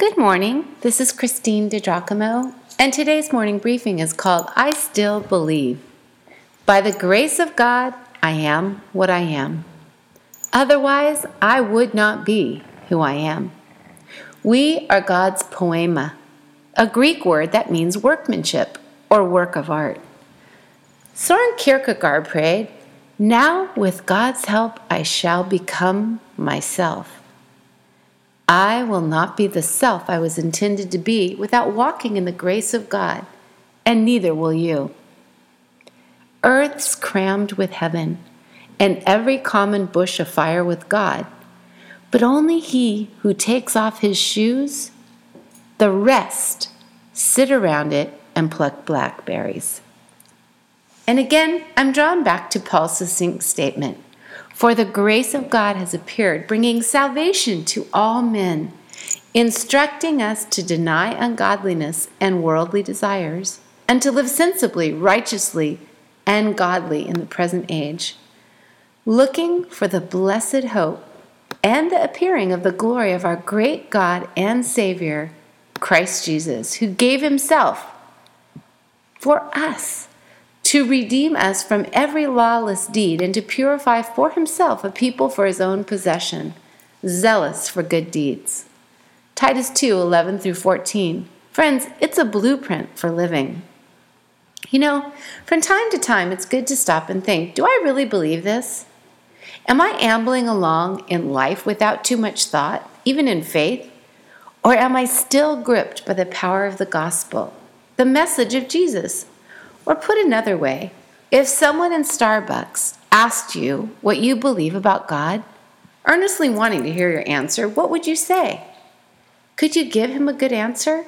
Good morning. This is Christine DiGiacomo, and today's morning briefing is called I Still Believe. By the grace of God, I am what I am. Otherwise, I would not be who I am. We are God's poema, a Greek word that means workmanship or work of art. Soren Kierkegaard prayed, Now with God's help I shall become myself. I will not be the self I was intended to be without walking in the grace of God, and neither will you. Earth's crammed with heaven, and every common bush afire with God, but only he who takes off his shoes, the rest sit around it and pluck blackberries. And again, I'm drawn back to Paul's succinct statement for the grace of God has appeared, bringing salvation to all men, instructing us to deny ungodliness and worldly desires, and to live sensibly, righteously, and godly in the present age, looking for the blessed hope and the appearing of the glory of our great God and Savior, Christ Jesus, who gave himself for us to redeem us from every lawless deed and to purify for himself a people for his own possession, zealous for good deeds. Titus 2 11 through 14. Friends, it's a blueprint for living. You know, from time to time, it's good to stop and think do I really believe this? Am I ambling along in life without too much thought, even in faith? Or am I still gripped by the power of the gospel, the message of Jesus? Or put another way, if someone in Starbucks asked you what you believe about God, earnestly wanting to hear your answer, what would you say? Could you give him a good answer?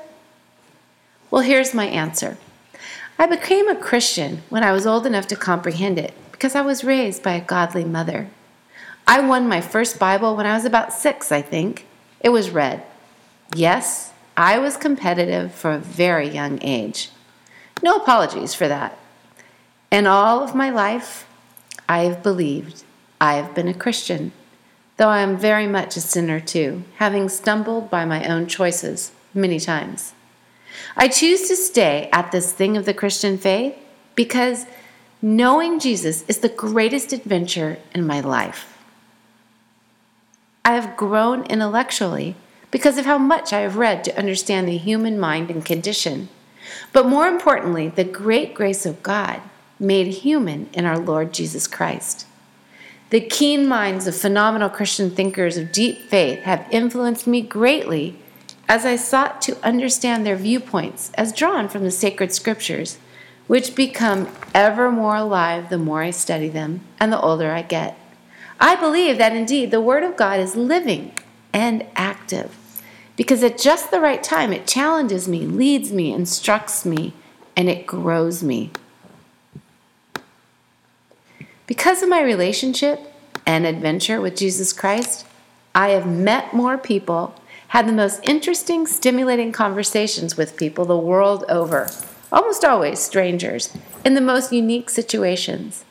Well, here's my answer. I became a Christian when I was old enough to comprehend it because I was raised by a godly mother. I won my first Bible when I was about six, I think. It was red. Yes, I was competitive for a very young age. No apologies for that. In all of my life, I have believed I have been a Christian, though I am very much a sinner too, having stumbled by my own choices many times. I choose to stay at this thing of the Christian faith because knowing Jesus is the greatest adventure in my life. I have grown intellectually because of how much I have read to understand the human mind and condition. But more importantly, the great grace of God made human in our Lord Jesus Christ. The keen minds of phenomenal Christian thinkers of deep faith have influenced me greatly as I sought to understand their viewpoints as drawn from the sacred scriptures, which become ever more alive the more I study them and the older I get. I believe that indeed the Word of God is living and active because at just the right time, it challenges me, leads me, instructs me, and it grows me. Because of my relationship and adventure with Jesus Christ, I have met more people, had the most interesting, stimulating conversations with people the world over, almost always strangers, in the most unique situations,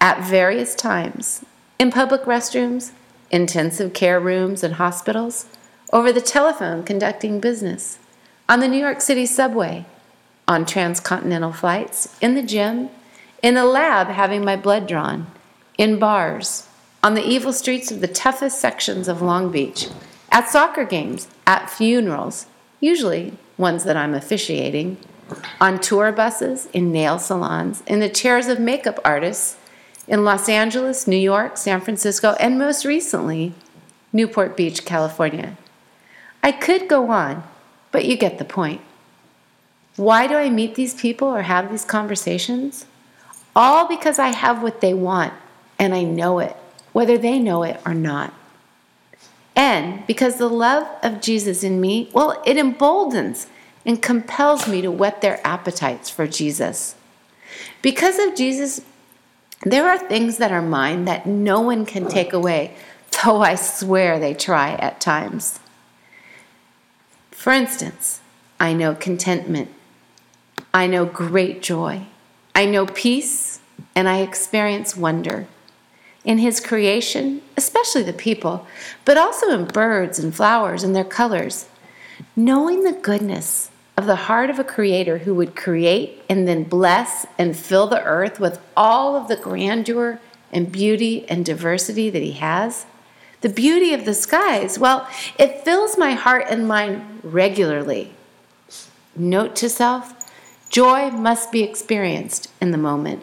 at various times, in public restrooms, intensive care rooms, and hospitals over the telephone conducting business, on the New York City subway, on transcontinental flights, in the gym, in the lab having my blood drawn, in bars, on the evil streets of the toughest sections of Long Beach, at soccer games, at funerals, usually ones that I'm officiating, on tour buses, in nail salons, in the chairs of makeup artists, in Los Angeles, New York, San Francisco, and most recently, Newport Beach, California. I could go on, but you get the point. Why do I meet these people or have these conversations? All because I have what they want and I know it, whether they know it or not. And because the love of Jesus in me, well, it emboldens and compels me to whet their appetites for Jesus. Because of Jesus, there are things that are mine that no one can take away, though I swear they try at times. For instance, I know contentment. I know great joy. I know peace, and I experience wonder in His creation, especially the people, but also in birds and flowers and their colors. Knowing the goodness of the heart of a creator who would create and then bless and fill the earth with all of the grandeur and beauty and diversity that he has, the beauty of the skies, well, it fills my heart and mind regularly. Note to self joy must be experienced in the moment.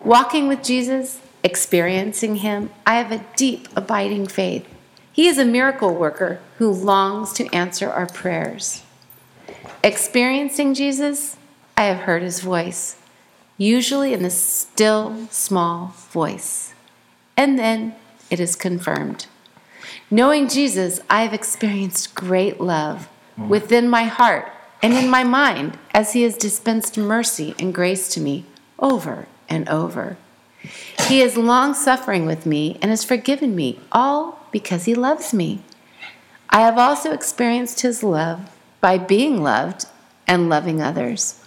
Walking with Jesus, experiencing him, I have a deep, abiding faith. He is a miracle worker who longs to answer our prayers. Experiencing Jesus, I have heard his voice, usually in the still, small voice. And then it is confirmed. Knowing Jesus, I have experienced great love mm. within my heart and in my mind as he has dispensed mercy and grace to me over and over. He is long suffering with me and has forgiven me, all because he loves me. I have also experienced his love by being loved and loving others.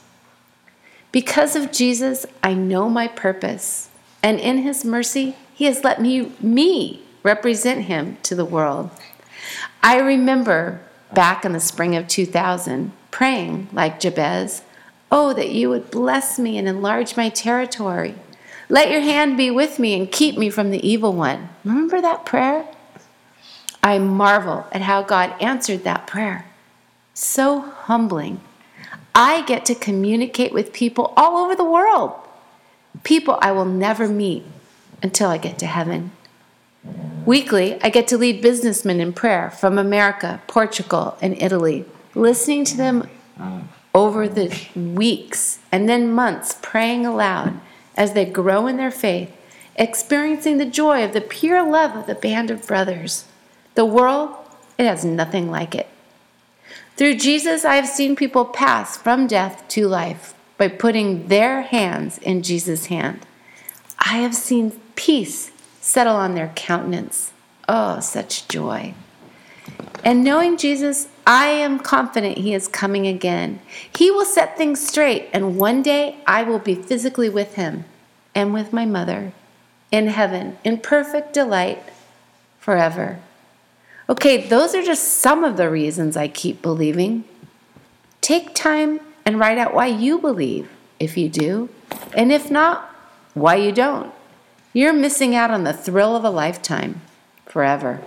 Because of Jesus, I know my purpose, and in his mercy, he has let me, me represent him to the world. I remember back in the spring of 2000 praying like Jabez, Oh, that you would bless me and enlarge my territory. Let your hand be with me and keep me from the evil one. Remember that prayer? I marvel at how God answered that prayer so humbling. I get to communicate with people all over the world, people I will never meet until I get to heaven. Weekly, I get to lead businessmen in prayer from America, Portugal, and Italy, listening to them over the weeks and then months, praying aloud as they grow in their faith, experiencing the joy of the pure love of the band of brothers. The world, it has nothing like it. Through Jesus, I have seen people pass from death to life by putting their hands in Jesus' hand. I have seen peace settle on their countenance. Oh, such joy. And knowing Jesus, I am confident He is coming again. He will set things straight, and one day I will be physically with Him and with my mother in heaven in perfect delight forever. Okay, those are just some of the reasons I keep believing. Take time and write out why you believe, if you do, and if not, why you don't. You're missing out on the thrill of a lifetime forever.